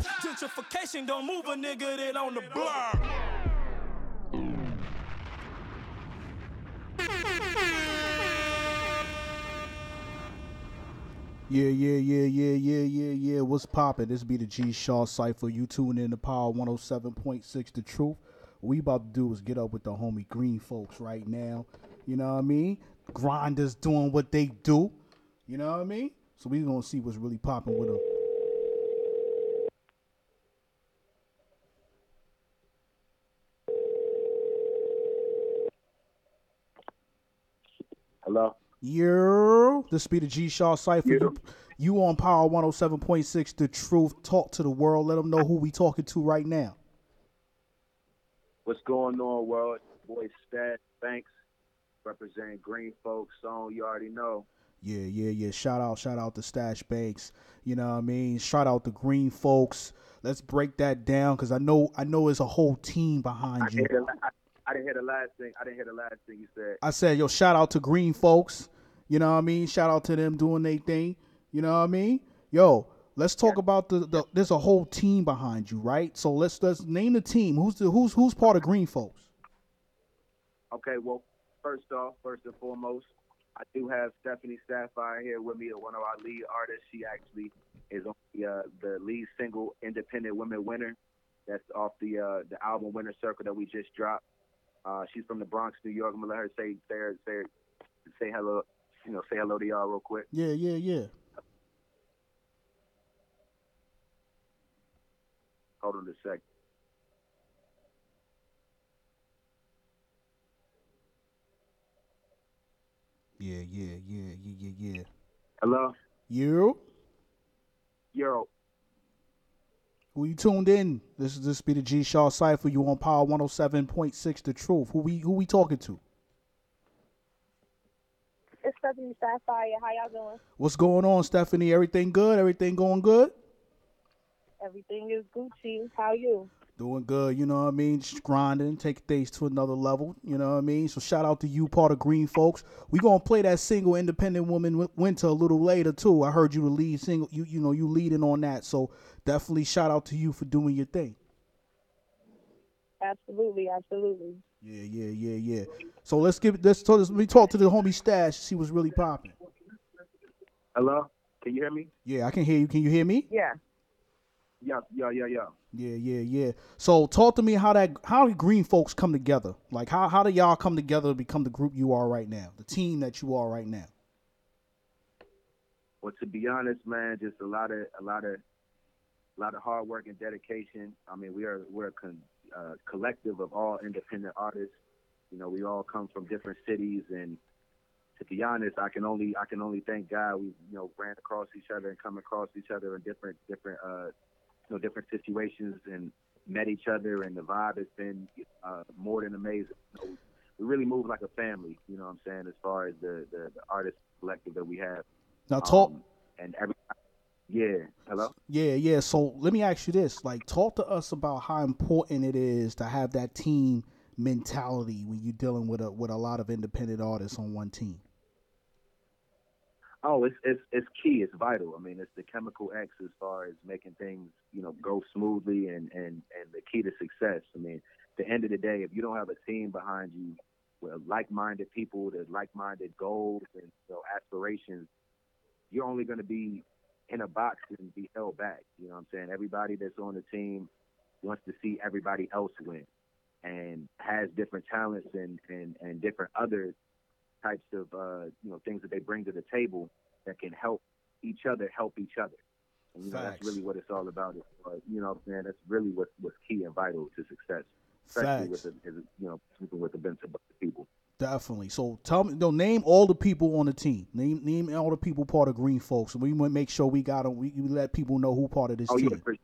Gentrification don't move a nigga that on the block. Yeah, yeah, yeah, yeah, yeah, yeah, yeah. What's poppin'? This be the G Shaw Cypher. You tune in to Power 107.6 The Truth. What we about to do is get up with the homie Green folks right now. You know what I mean? Grinders doing what they do. You know what I mean? So we gonna see what's really popping with them. Hello. Yeah, this be the G Shaw Cypher. Yeah. You, you on Power 107.6 The Truth. Talk to the world. Let them know who we talking to right now. What's going on, world? Boy Stat, thanks. Representing Green Folks song, you already know. Yeah, yeah, yeah. Shout out, shout out to Stash Banks. You know what I mean? Shout out the Green folks. Let's break that down because I know I know it's a whole team behind didn't, you. hear the, I, I didn't hear the last thing. I didn't hear the last thing you said. I said, yo, shout out to Green folks. You know what I mean? Shout out to them doing their thing. You know what I mean? Yo, let's talk about the, the there's a whole team behind you, right? So let's let's name the team. Who's the who's who's part of Green folks? Okay, well, first off, first and foremost, I do have Stephanie Sapphire here with me, one of our lead artists. She actually is on the, uh, the lead single Independent Women Winner. That's off the uh, the album Winner Circle that we just dropped. Uh, she's from the Bronx, New York. I'm gonna let her say say say say hello, you know, say hello to y'all real quick. Yeah, yeah, yeah. Hold on a sec. Yeah, yeah, yeah, yeah, yeah, yeah. Hello, You? Euro. Who you tuned in? This is this be the G Shaw Cypher. You on Power 107.6 The Truth. Who we who we talking to? It's Stephanie Sapphire. How y'all doing? What's going on, Stephanie? Everything good? Everything going good? Everything is Gucci. How you? Doing good, you know what I mean? Just grinding, taking things to another level, you know what I mean? So shout out to you, part of Green Folks. We gonna play that single Independent Woman Winter a little later too. I heard you the lead single, you you know you leading on that. So definitely shout out to you for doing your thing. Absolutely, absolutely. Yeah, yeah, yeah, yeah. So let's give let's talk, let me talk to the homie Stash. See what's really popping. Hello, can you hear me? Yeah, I can hear you. Can you hear me? Yeah. Yeah, yeah, yeah, yeah. Yeah, yeah, yeah. So talk to me how that how did Green Folks come together? Like how how did y'all come together to become the group you are right now, the team that you are right now? Well, to be honest, man, just a lot of a lot of a lot of hard work and dedication. I mean, we are we're a con, uh, collective of all independent artists. You know, we all come from different cities, and to be honest, I can only I can only thank God we you know ran across each other and come across each other in different different uh, you know different situations and met each other, and the vibe has been uh, more than amazing. You know, we really move like a family. You know what I'm saying? As far as the the, the artist collective that we have. Now talk Um, and every yeah, hello. Yeah, yeah. So let me ask you this: like, talk to us about how important it is to have that team mentality when you're dealing with a with a lot of independent artists on one team. Oh, it's it's it's key. It's vital. I mean, it's the chemical X as far as making things you know go smoothly and and and the key to success. I mean, the end of the day, if you don't have a team behind you with like-minded people, with like-minded goals and you know, aspirations, you're only going to be in a box and be held back. You know what I'm saying? Everybody that's on the team wants to see everybody else win and has different talents and, and, and different other types of uh, you know things that they bring to the table that can help each other help each other. And you know that's really what it's all about. Is, uh, you know, what that's really what what's key and vital to success, especially Facts. with the, is, you know with the bench of people. Definitely. So tell me, no, name all the people on the team. Name name all the people part of Green Folks, and we want to make sure we got them. We, we let people know who part of this Oh yeah, team. for,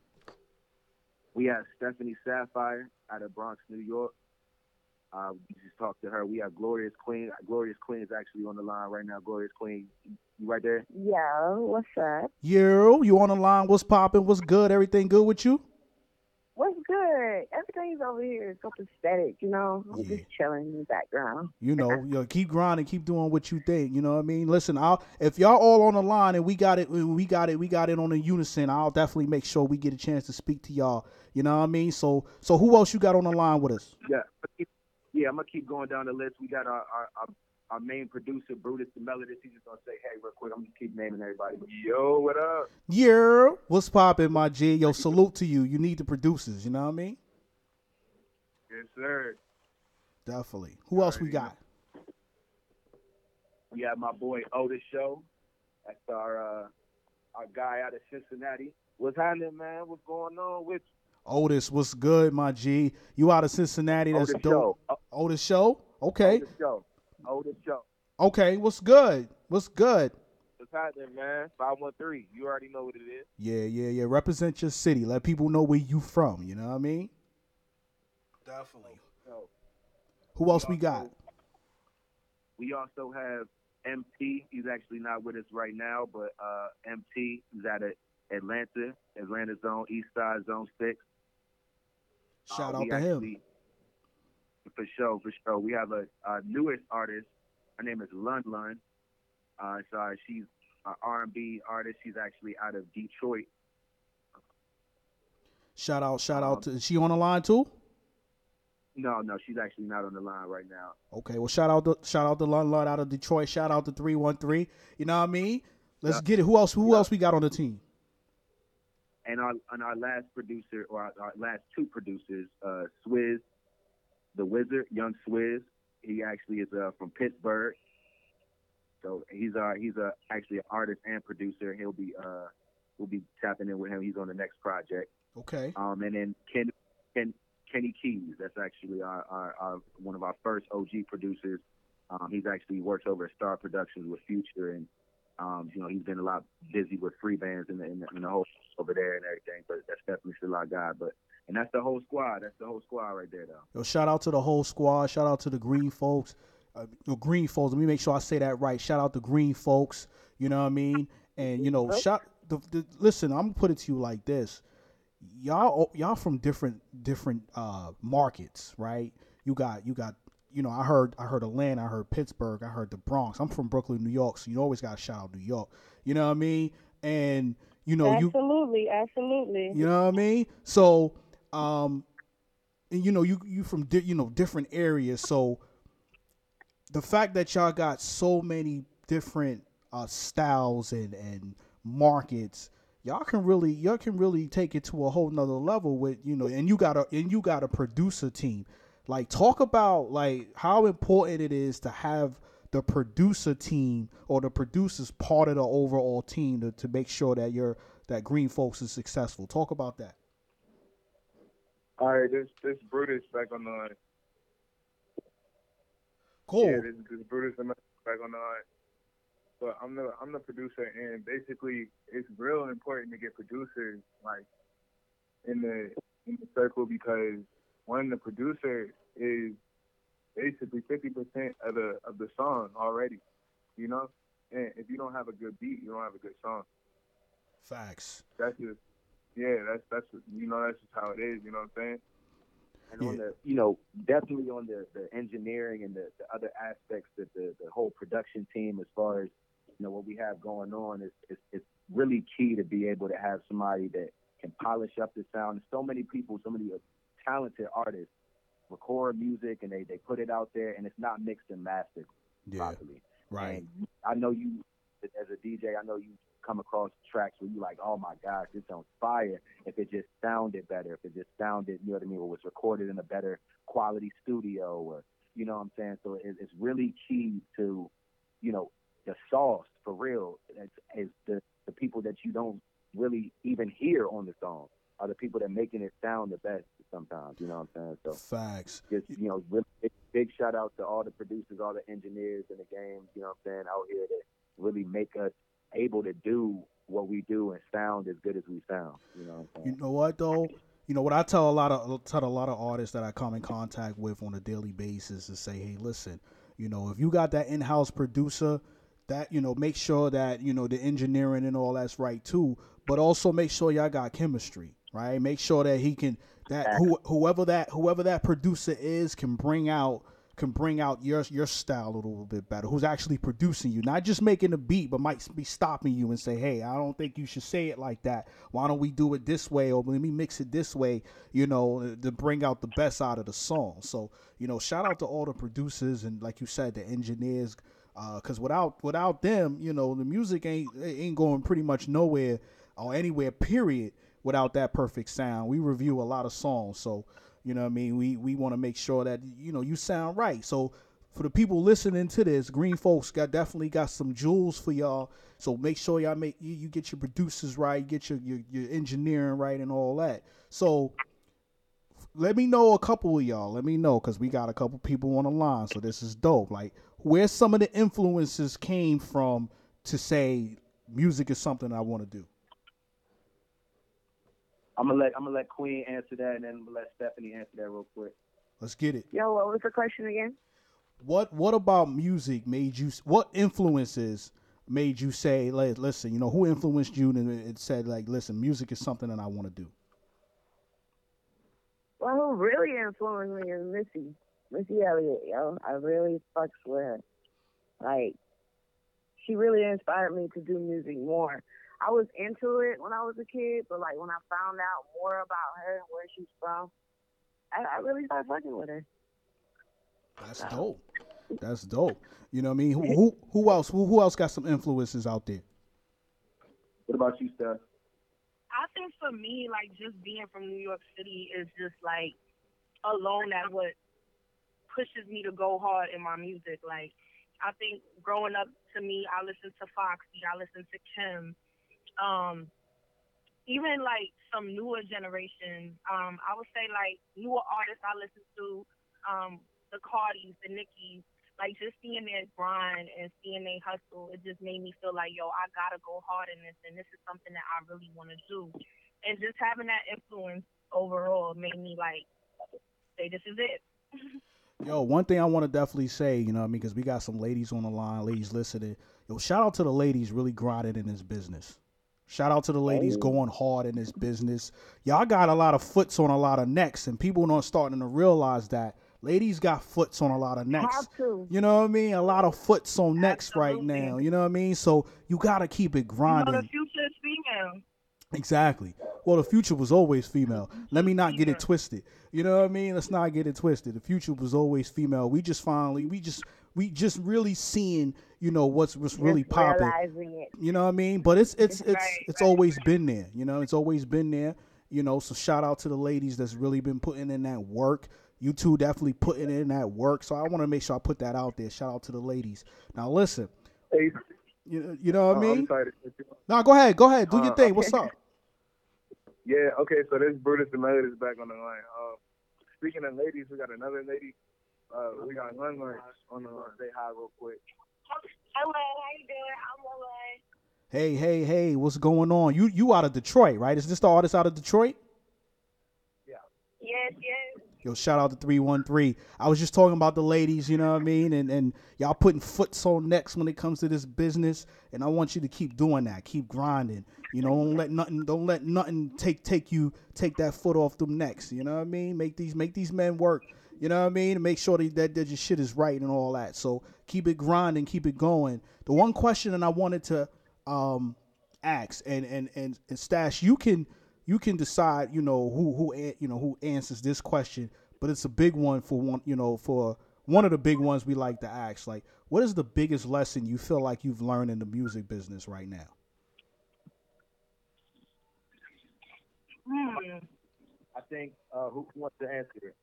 we have Stephanie Sapphire out of Bronx, New York. Uh, we just talked to her. We have Glorious Queen. Glorious Queen is actually on the line right now. Glorious Queen, you right there? Yeah. What's up? Yo, you on the line? What's popping? What's good? Everything good with you? What's good. Everything's over here is so pathetic, you know. I'm Yeah. just chilling in the background. You know, you know, keep grinding, keep doing what you think. You know what I mean? Listen, I'll if y'all all on the line and we got it, we got it, we got it on a unison. I'll definitely make sure we get a chance to speak to y'all. You know what I mean? So, so who else you got on the line with us? Yeah, yeah. I'm gonna keep going down the list. We got our our, our, our main producer Brutus the Melodist. He's just gonna say, "Hey, real quick." I'm gonna keep naming everybody. Yo, what up? Yeah, what's poppin', my G? Yo, salute to you. You need the producers. You know what I mean? Yes, sir. Definitely. Who else we got? We have my boy Otis Show. That's our uh, our guy out of Cincinnati. What's happening, man? What's going on with Otis, what's good, my G? You out of Cincinnati? That's Otis dope. Show? Otis show? Okay. Otis Show. Otis Show. Okay. What's good? What's good? What's happening, man? Five one three. You already know what it is. Yeah, yeah, yeah. Represent your city. Let people know where you from. You know what I mean? Definitely. So, Who else we got? We also have MT. He's actually not with us right now, but uh, MT is out of Atlanta, Atlanta Zone, East Side Zone Six. Shout Uh, out to him. For sure, for sure. We have a, a newest artist. Her name is Lun Lun. Uh, so uh, she's an R&B artist. She's actually out of Detroit. Shout out, shout Um, out to. Is she on the line too? No, no, she's actually not on the line right now. Okay. Well, shout out to shout out to Lun Lun out of Detroit. Shout out to three one three. You know what I mean? Let's Yeah. get it. Who else? Who Yeah. else we got on the team? And our and our last producer, or our, our last two producers, uh, Swizz, the Wizard, Young Swizz. He actually is uh, from Pittsburgh. So he's uh he's a actually an artist and producer. He'll be uh we'll be tapping in with him. He's on the next project. Okay. Um, and then Ken, Ken Kenny Keys. That's actually our, our, our one of our first OG producers. Um, he's actually works over at Star Productions with Future, and um, you know he's been a lot busy with Freebandz and the, and the, and the whole over there and everything. But that's definitely still our guy. But and that's the whole squad. That's the whole squad right there, though. Yo, shout out to the whole squad. Shout out to the green folks. Uh, the green folks. Let me make sure I say that right. Shout out to the green folks. You know what I mean? And you know, shout. The, the, listen, I'm gonna put it to you like this. Y'all, y'all from different different uh, markets, right? You got you got. You know, I heard I heard Atlanta, I heard Pittsburgh, I heard the Bronx. I'm from Brooklyn, New York, so you always got to shout out New York. You know what I mean? And you know, you absolutely, absolutely. you know what I mean? So, um, and you know, you you from di- you know different areas. So, the fact that y'all got so many different uh, styles and and markets, y'all can really y'all can really take it to a whole nother level with you know. And you got a and you got a producer team. Like, talk about like how important it is to have the producer team or the producers part of the overall team to, to make sure that your that Green Folks is successful. Talk about that. All right, this this Brutus back on the line. Cool. Yeah, this, this Brutus back on the line. But I'm the I'm the producer, and basically it's real important to get producers like in the in the circle because one the producer is basically 50% of the of the song already, you know. And if you don't have a good beat, you don't have a good song. Facts. That's just yeah, that's that's you know that's just how it is. You know what I'm saying? And on the, you know, definitely on the, the engineering and the, the other aspects that the, the whole production team, as far as, you know, what we have going on, is it's, it's really key to be able to have somebody that can polish up the sound. So many people, so many talented artists record music and they, they put it out there and it's not mixed and mastered Yeah. properly. Right. And I know you, as a DJ, I know you come across tracks where you're like, oh my gosh, this sounds fire. If it just sounded better, if it just sounded, you know what I mean, or was recorded in a better quality studio, or you know what I'm saying. So it, it's really key to, you know, the sauce for real. Is, is the the people that you don't really even hear on the song are the people that making it sound the best sometimes. You know what I'm saying? So Facts. just you know, really big, big shout out to all the producers, all the engineers in the game. You know what I'm saying? Out here that really make us able to do what we do and sound as good as we sound. You know You know what though? You know what I tell a lot of tell a lot of artists that I come in contact with on a daily basis is say, hey, listen, you know, if you got that in-house producer, that you know, make sure that you know the engineering and all that's right too, but also make sure y'all got chemistry. Right? Make sure that he can that who, whoever that whoever that producer is can bring out can bring out your your style a little bit better. Who's actually producing you, not just making a beat, but might be stopping you and say, "Hey, I don't think you should say it like that. Why don't we do it this way, or let me mix it this way?" You know, to bring out the best out of the song. So, you know, shout out to all the producers and, like you said, the engineers, uh, because without without them, you know, the music ain't ain't going pretty much nowhere or anywhere. Period. Without that perfect sound, we review a lot of songs, so you know what I mean? We we want to make sure that you know you sound right. So for the people listening to this, Green Folks got definitely got some jewels for y'all. So make sure y'all make you, you get your producers right, get your, your your engineering right, and all that. So let me know a couple of y'all. Let me know because we got a couple people on the line. So this is dope. Like where some of the influences came from to say music is something I want to do. I'm gonna let I'm gonna let Queen answer that, and then I'm gonna let Stephanie answer that real quick. Let's get it. Yo, what was the question again? What What about music made you? What influences made you say, like, "Listen, you know, who influenced you?" And it said, like, "Listen, music is something that I want to do." Well, who really influenced me is Missy. Missy Elliott, yo. I really fucks with her. Like, she really inspired me to do music more. I was into it when I was a kid, but like when I found out more about her and where she's from, I, I really started fucking with her. That's dope. That's dope. You know what I mean? Who who, who else? Who, who else got some influences out there? What about you, Steph? I think for me, like just being from New York City is just like alone that what pushes me to go hard in my music. Like I think growing up to me, I listened to Foxy, I listened to Kim, um, even like some newer generation. Um, I would say like newer artists I listen to, um, the Cardis, the Nickies, like just seeing their grind and seeing their hustle, it just made me feel like, yo, I gotta go hard in this, and this is something that I really want to do. And just having that influence overall made me like say, this is it. Yo, one thing I want to definitely say, you know, what I mean, because we got some ladies on the line, ladies listening. Yo, shout out to the ladies really grinding in this business. Shout out to the ladies going hard in this business. Y'all got a lot of foots on a lot of necks, and people are starting to realize that ladies got foots on a lot of necks. Have to. You know what I mean? A lot of foots on necks right now. You know what I mean? So you gotta keep it You know, grinding. the future is female. Exactly. Well, the future was always female. Let me not get it twisted. You know what I mean? Let's not get it twisted. The future was always female. We just finally, we just, we just really seeing, you know, what's what's really Just popping. It. You know what I mean? But it's it's it's Right, it's right. always been there. You know, it's always been there. You know, so shout out to the ladies that's really been putting in that work. You two definitely putting in that work. So I want to make sure I put that out there. Shout out to the ladies. Now listen, Hey, you know, you know what I uh, I'm mean? sorry to cut you off. No, go ahead, go ahead, do your Uh, thing. What's up? Yeah, okay, so this Brutus the Melodist back on the line. Uh, speaking of ladies, we got another lady. Uh, we got Lun Lunch on the line. Say hi real quick. Hello, how you doing? I'm alright. Hey, hey, hey, what's going on? You you out of Detroit, right? Is this the artist out of Detroit? Yeah. Yes, yes. Yo, shout out to 313. I was just talking about the ladies, you know what I mean? And and y'all putting foots on necks when it comes to this business. And I want you to keep doing that. Keep grinding. You know, don't let nothing don't let nothing take take you take that foot off them necks. You know what I mean? Make these make these men work. You know what I mean? Make sure that, that, your shit is right and all that. So keep it grinding, keep it going. The one question that I wanted to um ask and and and, and stash you can you can decide you know who who you know who answers this question but it's a big one for one you know for one of the big ones we like to ask like what is the biggest lesson you feel like you've learned in the music business right now Hmm. I think uh, who wants to answer it?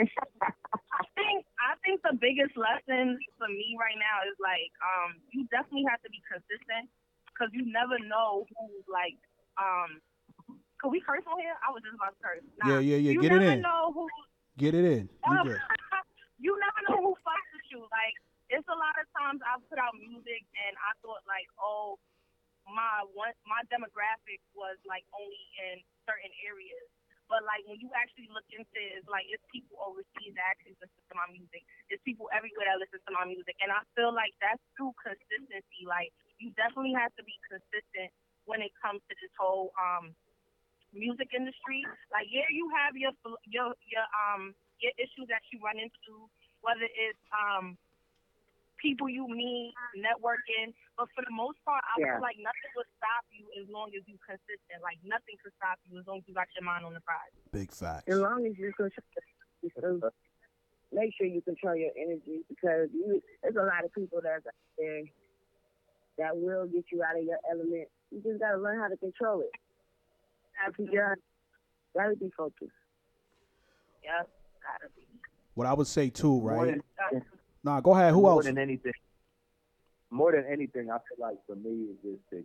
I think I think the biggest lesson for me right now is like um you definitely have to be consistent because you never know who like um could we curse on here? I was just about to curse. Nah, Yeah, yeah, yeah, You get it never in. know who get it in you Um, you never know who fucks with you. Like, it's a lot of times I've put out music and I thought like, oh, my one my demographic was like only in certain areas. But like when you actually look into it, it's like it's people overseas that actually listen to my music. It's people everywhere that listen to my music. And I feel like that's through consistency. Like you definitely have to be consistent when it comes to this whole um music industry. Like, yeah, you have your your your um your issues that you run into, whether it's um people you meet, networking. But for the most part, I Yeah. feel like nothing will stop you as long as you consistent. Like nothing could stop you as long as you got your mind on the prize. Big facts. As long as you control, so make sure you control your energy because you, there's a lot of people that's out there that will get you out of your element. You just gotta learn how to control it. After you gotta, gotta be focused. Yep, gotta be. What I would say too, right? than- Nah, go ahead. Who more else? than anything, more than anything, I feel like for me is just to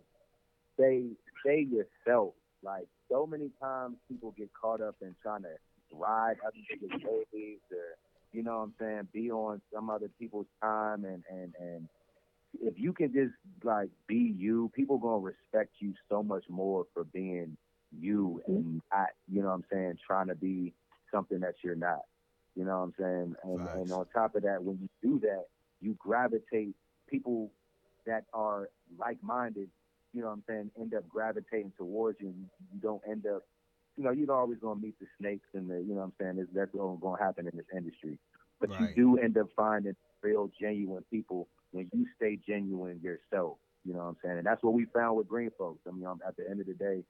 stay stay yourself. Like so many times, people get caught up in trying to ride other people's waves, or you know what I'm saying, be on some other people's time, and and and if you can just like be you, people gonna respect you so much more for being you mm-hmm. and not, you know what I'm saying, trying to be something that you're not. You know what I'm saying? And, Facts. and on top of that, when you do that, you gravitate people that are like-minded. You know what I'm saying? End up gravitating towards you. You don't end up, you know, you're always gonna meet the snakes and the, you know what I'm saying? It's, that's all gonna happen in this industry. But Right. you do end up finding real, genuine people when you stay genuine yourself. You know what I'm saying? And that's what we found with Green Folks. I mean, um, at the end of the day,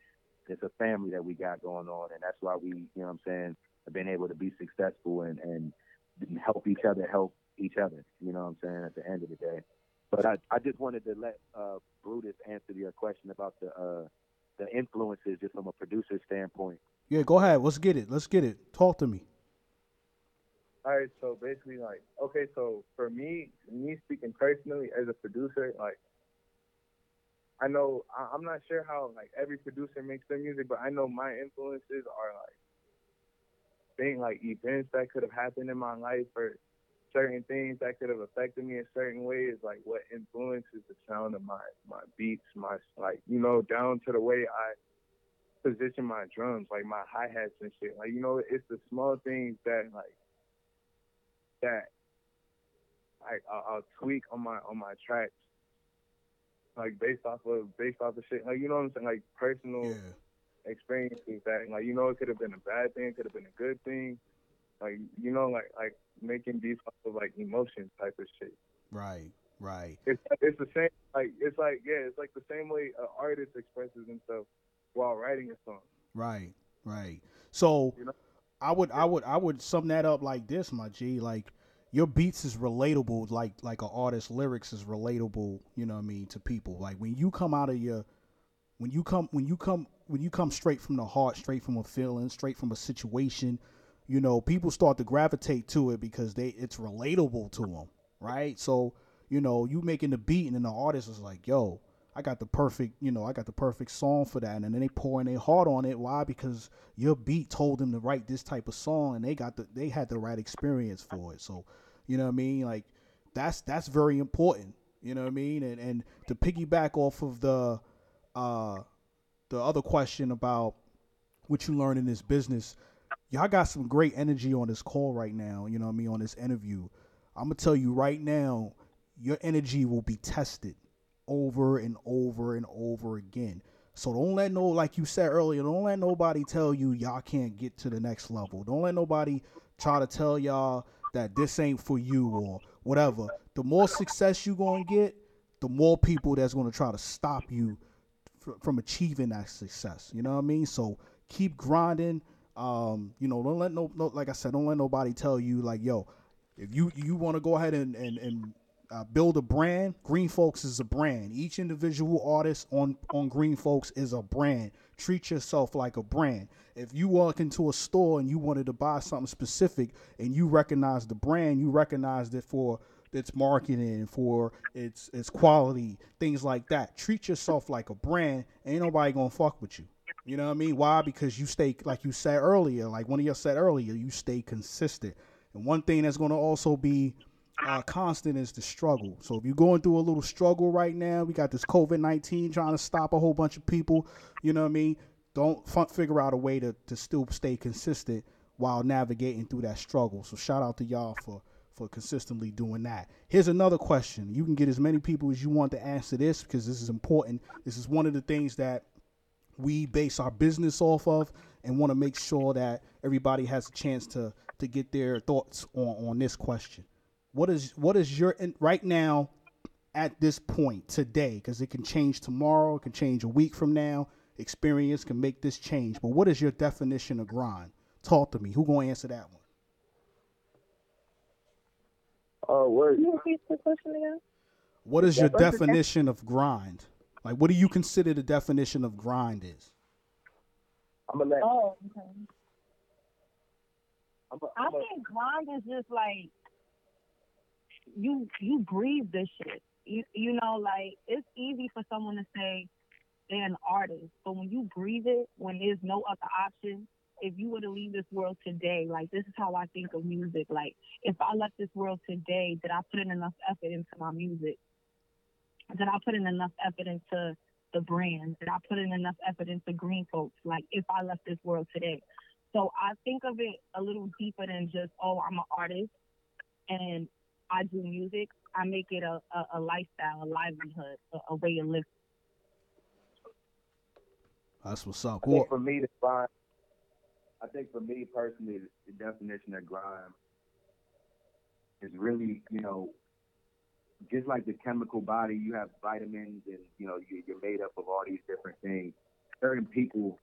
it's a family that we got going on, and that's why we, you know what I'm saying, have been able to be successful and, and help each other help each other. You know what I'm saying? At the end of the day. But I, I just wanted to let uh, Brutus answer your question about the uh, the influences just from a producer standpoint. Yeah, go ahead. Let's get it. Let's get it. Talk to me. All right, so basically, like, okay, so for me, me speaking personally as a producer, like, I know I- I'm not sure how like every producer makes their music, but I know my influences are like things like events that could have happened in my life or certain things that could have affected me in certain ways, like what influences the sound of my my beats, my like you know down to the way I position my drums, like my hi hats and shit. Like you know, it's the small things that like that I'll, I'll tweak on my on my tracks, like based off of based off of shit. Like you know what I'm saying, like personal Yeah. Experiences that like you know it could have been a bad thing, could have been a good thing. Like you know, like like making these of like emotion type of shit. Right. Right. It's it's the same like it's like yeah, it's like the same way an artist expresses himself while writing a song. Right, right. So You know? I would I would I would sum that up like this, my G. Like your beats is relatable, like like an artist's lyrics is relatable, you know what I mean, to people. Like when you come out of your when you come when you come when you come straight from the heart, straight from a feeling, straight from a situation, you know, people start to gravitate to it because they it's relatable to them, right? So, you know, you making the beat and then the artist is like, "Yo, I got the perfect, you know, I got the perfect song for that. And then they pouring their heart on it. Why? Because your beat told them to write this type of song and they got the they had the right experience for it. So, you know what I mean? Like that's that's very important. You know what I mean? And and to piggyback off of the uh the other question about what you learn in this business, y'all got some great energy on this call right now, you know what I mean, on this interview. I'm gonna tell you right now, your energy will be tested over and over and over again. So don't let no, like you said earlier, don't let nobody tell you y'all can't get to the next level. Don't let nobody try to tell y'all that this ain't for you or whatever. The more success you gonna get, the more people that's gonna try to stop you from achieving that success. You know what I mean? So keep grinding. Um, you know, don't let no, no like I said, don't let nobody tell you like, yo, if you you want to go ahead and and, and uh, build a brand, Green Folks is a brand. Each individual artist on on Green Folks is a brand. Treat yourself like a brand. If you walk into a store and you wanted to buy something specific and you recognize the brand, you recognize it for its marketing, for its its quality, things like that. Treat yourself like a brand. Ain't nobody gonna fuck with you. You know what I mean? Why? Because you stay, like you said earlier, like one of you said earlier, you stay consistent. And one thing that's to also be uh, constant is the struggle. So if you're going through a little struggle right now, we got this COVID 19 trying to stop a whole bunch of people. You know what I mean? Don't f- figure out a way to, to still stay consistent while navigating through that struggle. So shout out to y'all for for consistently doing that. Here's another question. You can get as many people as you want to answer this because this is important. This is one of the things that we base our business off of, and want to make sure that everybody has a chance to to get their thoughts on on this question. What is what is your right now at this point today? Because it can change tomorrow, it can change a week from now. Experience can make this change. But what is your definition of grind? Talk to me. Who gonna answer that one? Oh, word. Can you repeat the question again? What is your What's the def- definition of grind? Like, what do you consider the definition of grind is? I'm gonna let. Oh, okay. I'm gonna, I I'm think grind is just like you you breathe this shit. You you know, like it's easy for someone to say they're an artist, but when you breathe it, when there's no other option, if you were to leave this world today, like this is how I think of music. Like if I left this world today, did I put in enough effort into my music? Did I put in enough effort into the brand? Did I put in enough effort into green folks? Like if I left this world today. So I think of it a little deeper than just, oh, I'm an artist and I do music. I make it a, a, a lifestyle, a livelihood, a, a way of living. That's what's up. I think for me, to grind. I think for me personally, the definition of grind is really, you know, just like the chemical body. You have vitamins, and you know, you, you're made up of all these different things. Certain people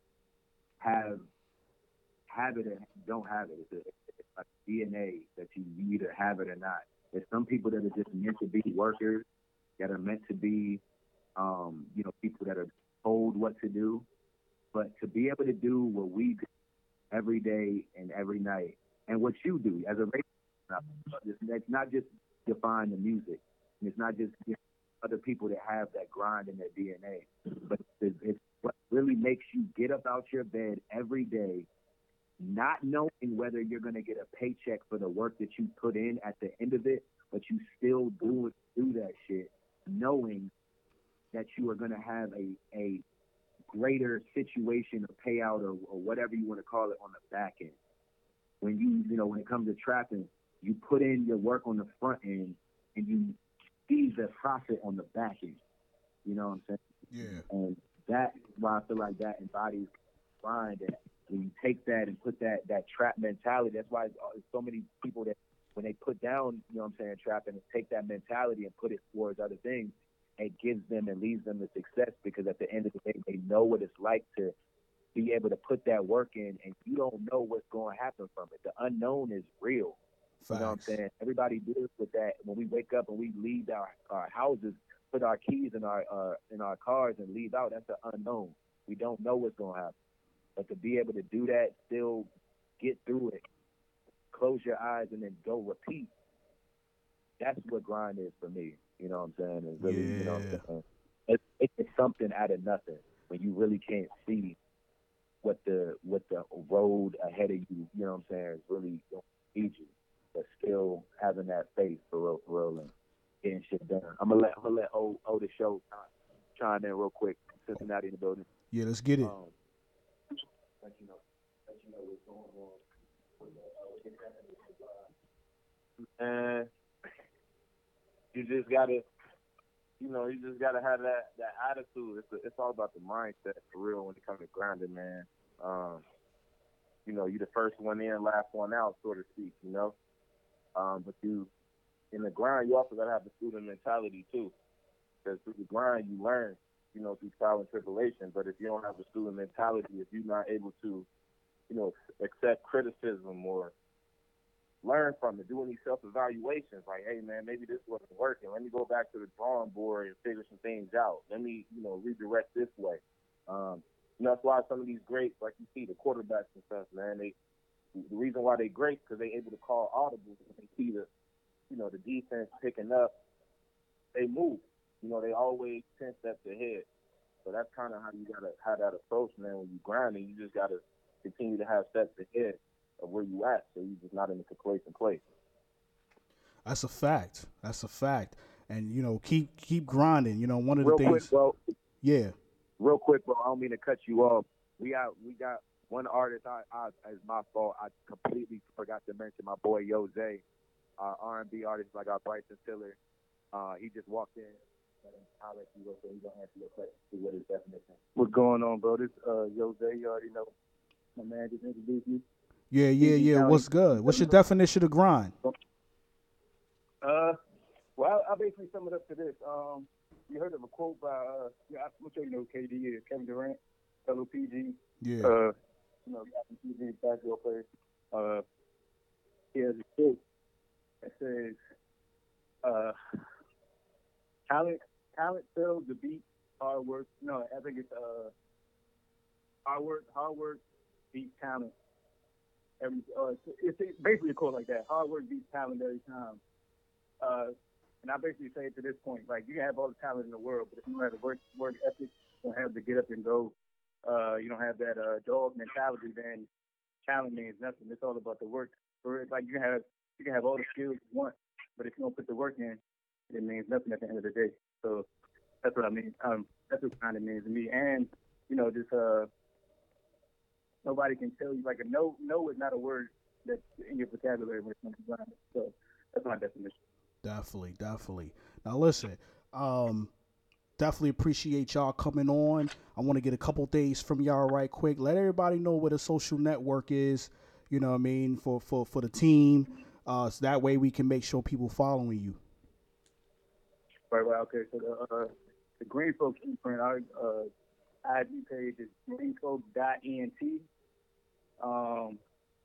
have have it and don't have it. It's a, it's DNA that you either have it or not. There's some people that are just meant to be workers, that are meant to be, um, you know, people that are told what to do. But to be able to do what we do every day and every night, and what you do as a radio, it's not just define the music. It's not just you know, other people that have that grind in their DNA, but it's, it's what really makes you get up out your bed every day, not knowing whether you're going to get a paycheck for the work that you put in at the end of it, but you still do do that shit, knowing that you are going to have a a greater situation or payout or, or whatever you want to call it on the back end. When you mm-hmm. you know when it comes to trapping, you put in your work on the front end and you see the profit on the back end. You know what I'm saying? yeah. And that's why I feel like that embodies grind. That when you take that and put that that trap mentality, that's why there's so many people that when they put down, you know what I'm saying, trapping, and take that mentality and put it towards other things, it gives them and leads them to success because at the end of the day, they know what it's like to be able to put that work in, and you don't know what's going to happen from it. The unknown is real. You know what I'm saying? Everybody deals with that when we wake up and we leave our, our houses, put our keys in our uh, in our cars and leave out. That's the unknown. We don't know what's gonna happen. But to be able to do that, still get through it, close your eyes and then go repeat. That's what grind is for me. You know what I'm saying? It's really, you know what I'm Yeah. saying? It's, it's something out of nothing when you really can't see what the what the road ahead of you, you know what I'm saying, is really going to lead you but still having that faith for real, for real and getting shit done. I'm gonna let I'm gonna let O O the show chime in real quick. Cincinnati in the building. Yeah, let's get it. Um, let you know, let you know what's going on. and you just gotta, you know, you just gotta have that that attitude. It's it's all about the mindset for real when it comes to grinding, man. Um, you know, you the first one in, last one out, so to speak. You know, um, but you in the grind, you also gotta have the student mentality too, because through the grind you learn. You know, through trial and tribulation. But if you don't have the student mentality, if you're not able to, you know, accept criticism or learn from it, doing these self evaluations. Like, hey man, maybe this wasn't working. Let me go back to the drawing board and figure some things out. Let me, you know, redirect this way. Um, you know, that's why some of these greats, like you see, the quarterbacks and stuff, man, they the reason why they great because they able to call audibles and they see the, you know, the defense picking up. They move. You know, they always ten steps ahead. So that's kind of how you gotta have that approach, man. When you grinding, you just gotta continue to have steps ahead of where you at, so you're just not in a complacent place. That's a fact. That's a fact. And you know, keep keep grinding. You know, one of the Real things. quick, bro. yeah. Real quick, bro. I don't mean to cut you off. We got we got one artist. I, I it's my fault. I completely forgot to mention my boy Jose, our R&B artist like our Bryson Tiller. Uh, he just walked in. I'll let you go so he's gonna answer your question to what his definition. What's going on, bro? This uh Jose, you already know. My man just introduced you. Yeah, yeah, yeah. What's good? What's your definition of grind? Uh, well, I, I basically sum it up to this. Um, you heard of a quote by uh, yeah, I'm sure you know KD is Kevin Durant, fellow PG. Yeah. Uh, you know, PG basketball player. Uh, he has a quote that says, uh, "Talent, talent sells the beat. Hard work. No, I think it's uh, hard work. Hard work beats talent. Every uh, it's, basically a quote like that. Hard work beats talent every time. Uh, and I basically say it to this point, like you can have all the talent in the world, but if you don't have the work work ethic, you don't have to get up and go, uh, you don't have that uh, dog mentality, then talent means nothing. It's all about the work. Or it's like you can have you can have all the skills you want, but if you don't put the work in, it means nothing at the end of the day. So that's what I mean. Um, that's what kind of means to me. And you know, just uh, nobody can tell you like a no. No is not a word that's in your vocabulary when it comes to. So that's my definition. Definitely, definitely. Now listen, um, definitely appreciate y'all coming on. I want to get a couple days from y'all right quick. Let everybody know what a social network is. You know what I mean for for for the team. Uh, so that way we can make sure people following you. Right, right. Okay, so the uh, the Green Folks imprint, our uh, IG page is greenfolks.ent. Um,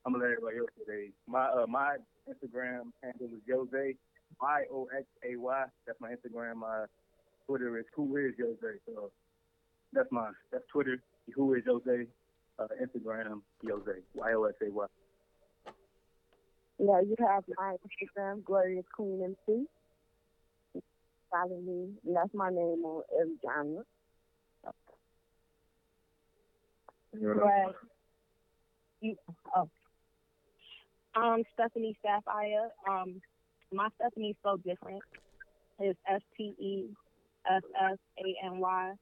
I'm gonna let everybody else today. My uh, my Instagram handle is Jose Y O X A Y. That's my Instagram. My Twitter is Who is Jose. So that's my that's Twitter. Who is Jose? Uh, Instagram Jose Y O X A Y. Yeah, you have my Instagram, Glorious Queen MC. Follow me. And that's my name on every genre. Right. You, oh. Um, Stephanie Sapphire. Um, my Stephanie's so different. It's S T E S S A N Y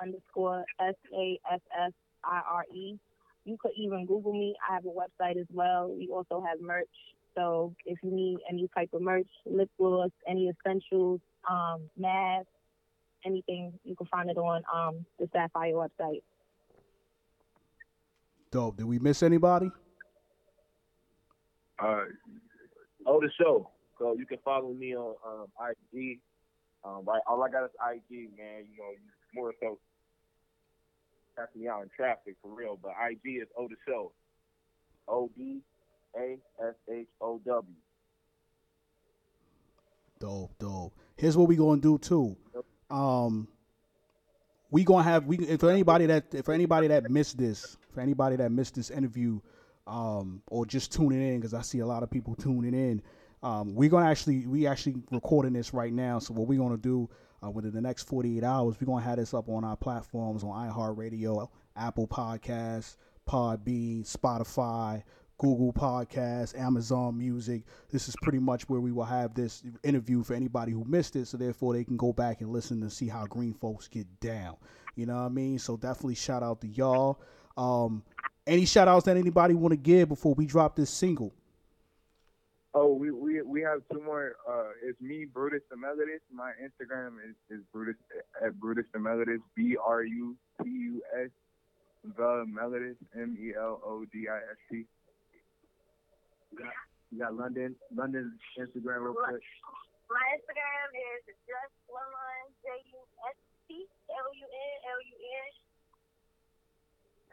underscore S A S S I R E. You could even Google me. I have a website as well. We also have merch. So if you need any type of merch, lip gloss, any essentials, um, masks, anything, you can find it on um, the Sapphire website. Dope. Did we miss anybody? Uh, oh, the show. So you can follow me on um, IG. Um, right, all I got is IG, man. You know, more so passing me out in traffic for real. But IG is O the show. O D A S H O W. Dope, dope. Here's what we gonna do too. Um, we gonna have we if for anybody that for anybody that missed this, for anybody that missed this interview, um, or just tuning in because I see a lot of people tuning in. Um, we're gonna actually we actually recording this right now. So what we're gonna do uh, within the next 48 hours, we're gonna have this up on our platforms on iHeartRadio, Apple Podcasts, Podbean, Spotify, Google Podcasts, Amazon Music. This is pretty much where we will have this interview for anybody who missed it. So therefore, they can go back and listen to see how Green folks get down. You know what I mean? So definitely shout out to y'all. Um, any shout outs that anybody want to give before we drop this single? Oh, we, we we have two more. Uh, it's me, Brutus the Melodist. My Instagram is, is Brutus at Brutus the Melodist. B R U T U S the Melodist. M E L O D I S T. You got, you got London London's Instagram real quick. My Instagram is just one line J U S T L U N L U N.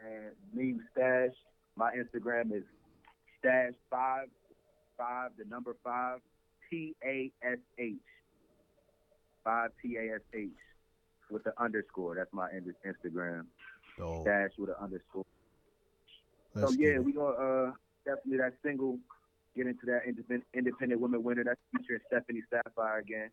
And me, Stash. My Instagram is Stash five five the number five T A S H five T A S H with the underscore. That's my Instagram. Dope. Stash with an underscore. Let's so yeah, we gonna uh definitely that single get into that independent independent women winner. That's featuring Stephanie Sapphire again.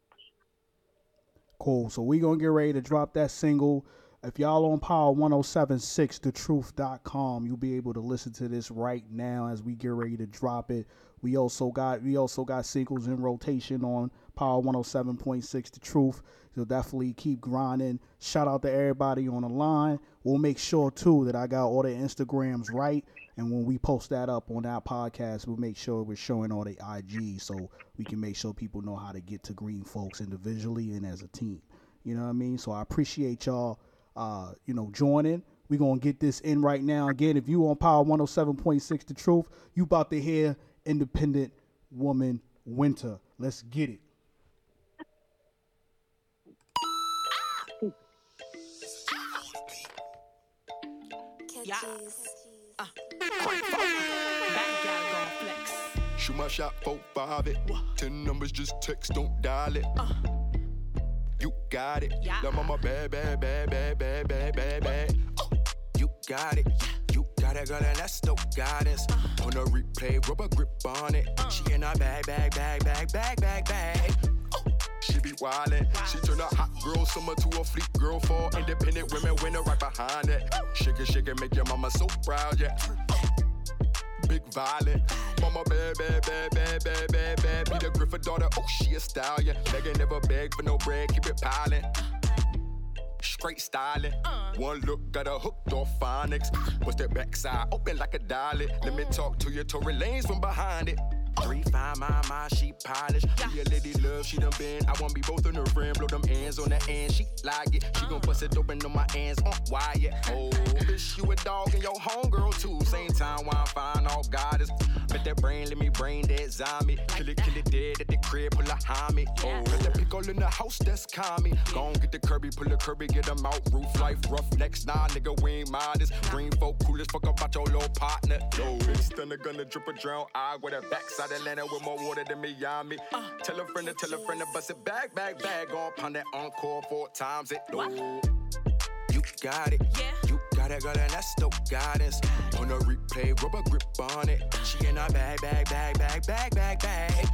Cool. So we gonna get ready to drop that single. If y'all on Power 1076thetruth.com, you'll be able to listen to this right now as we get ready to drop it. We also got we also got singles in rotation on Power 107.6 The Truth. So definitely keep grinding. Shout out to everybody on the line. We'll make sure too that I got all the Instagrams right. And when we post that up on our podcast, we'll make sure we're showing all the IG so we can make sure people know how to get to green folks individually and as a team. You know what I mean? So I appreciate y'all, uh, you know, joining. we going to get this in right now. Again, if you on Power 107.6 The Truth, you about to hear Independent Woman Winter. Let's get it. Yeah. Uh. Bad gal gon' flex. Shoot my shot, four, five it. Ten numbers, just text, don't dial it. Uh. Got it. Yeah. La mama bad, bad, bad, bad, bad, bad, bad, bad. You got it. You got it, girl, and that's no guidance. Uh. On a replay, rubber grip on it. She in a bag, bag, bag, bag, bag, bag, bag. She be wildin'. She turn a hot girl summer to a fleet girl for independent women winner right behind it. Shake it, shake it, make your mama so proud, yeah. Big violent. Mama bad, bad, bad, bad, bad, bad, bad. Be the Griffin daughter, oh, she a stallion. Megan never beg for no bread, keep it piling. Straight styling. Uh. One look got her hooked off phonics. What's that backside? Open like a dolly. Let me talk to your Tory Lanez from behind it. Three fine, my mind, she polished. Be a lady love, she done been. I want be both in her friend, blow them hands on the end. She like it. She gon' bust it open on my hands uh, on wire. Oh, bitch, you a dog and your homegirl too. Same time, why I'm fine, all goddess. Bet that brain, let me brain dead zombie. Kill it, kill it dead at the crib, pull a homie. Oh, got that pickle in the house, that's calming. Gon' get the Kirby, pull the Kirby, get them out. Roof life, rough next, nah, nigga, we ain't modest. Green folk, cool as fuck about your little partner. No, big stunner, gonna drip a drown. I with a backside Atlanta with more water than Miami. Tell a friend to tell a friend to bust it back, back, back. Gon' pound that encore four times it. No. You got it. Yeah. You got it, girl, and that's no guidance. On a replay, rubber grip on it. She in a bag, bag, bag, bag, bag, bag, bag.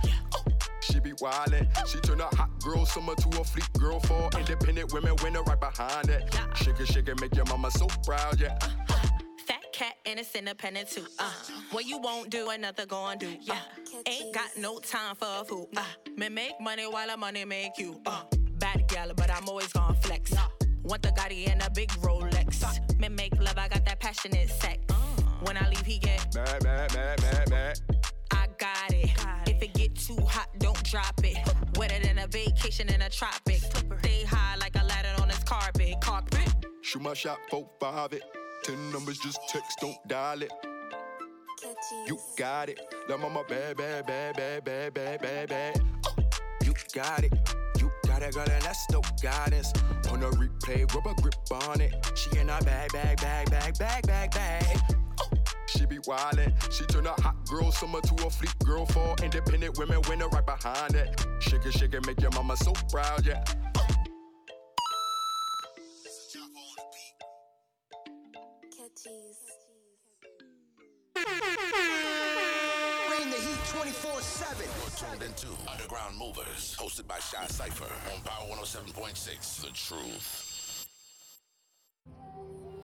She be wildin'. She turn a hot girl summer to a fleet girl for independent women winner right behind it. Shake it, shake it, make your mama so proud, yeah. Cat and it's independent too. Uh, what you won't do, another gon' do. Uh, ain't got no time for a fool. Uh, me make money while the money make you. Uh, bad gal, but I'm always gon' flex. Want the Gotti and a big Rolex. Me make love, I got that passionate sex. When I leave, he get, Mad, mad, mad, mad, mad. I got it. If it get too hot, don't drop it. Wetter than a vacation in a tropic. Stay high like a ladder on this carpet. Carpet. Shoot my shot, four, five it. Ten numbers, just text, don't dial it. You got it. La mama bad, bad, bad, bad, bad, bad, bad, bad. Uh, you got it. You got it, girl, and that's no guidance. On a replay, rubber grip on it. She in a bag, bag, bag, bag, bag, bag, bag. Uh, she be wildin'. She turn a hot girl summer to a fleet girl for independent women winner right behind it. Shake it, shake it, make your mama so proud, yeah. Uh, Bring the heat 24 7. Tuned into Underground Movers, hosted by Shy Cypher on Power 107.6. The Truth.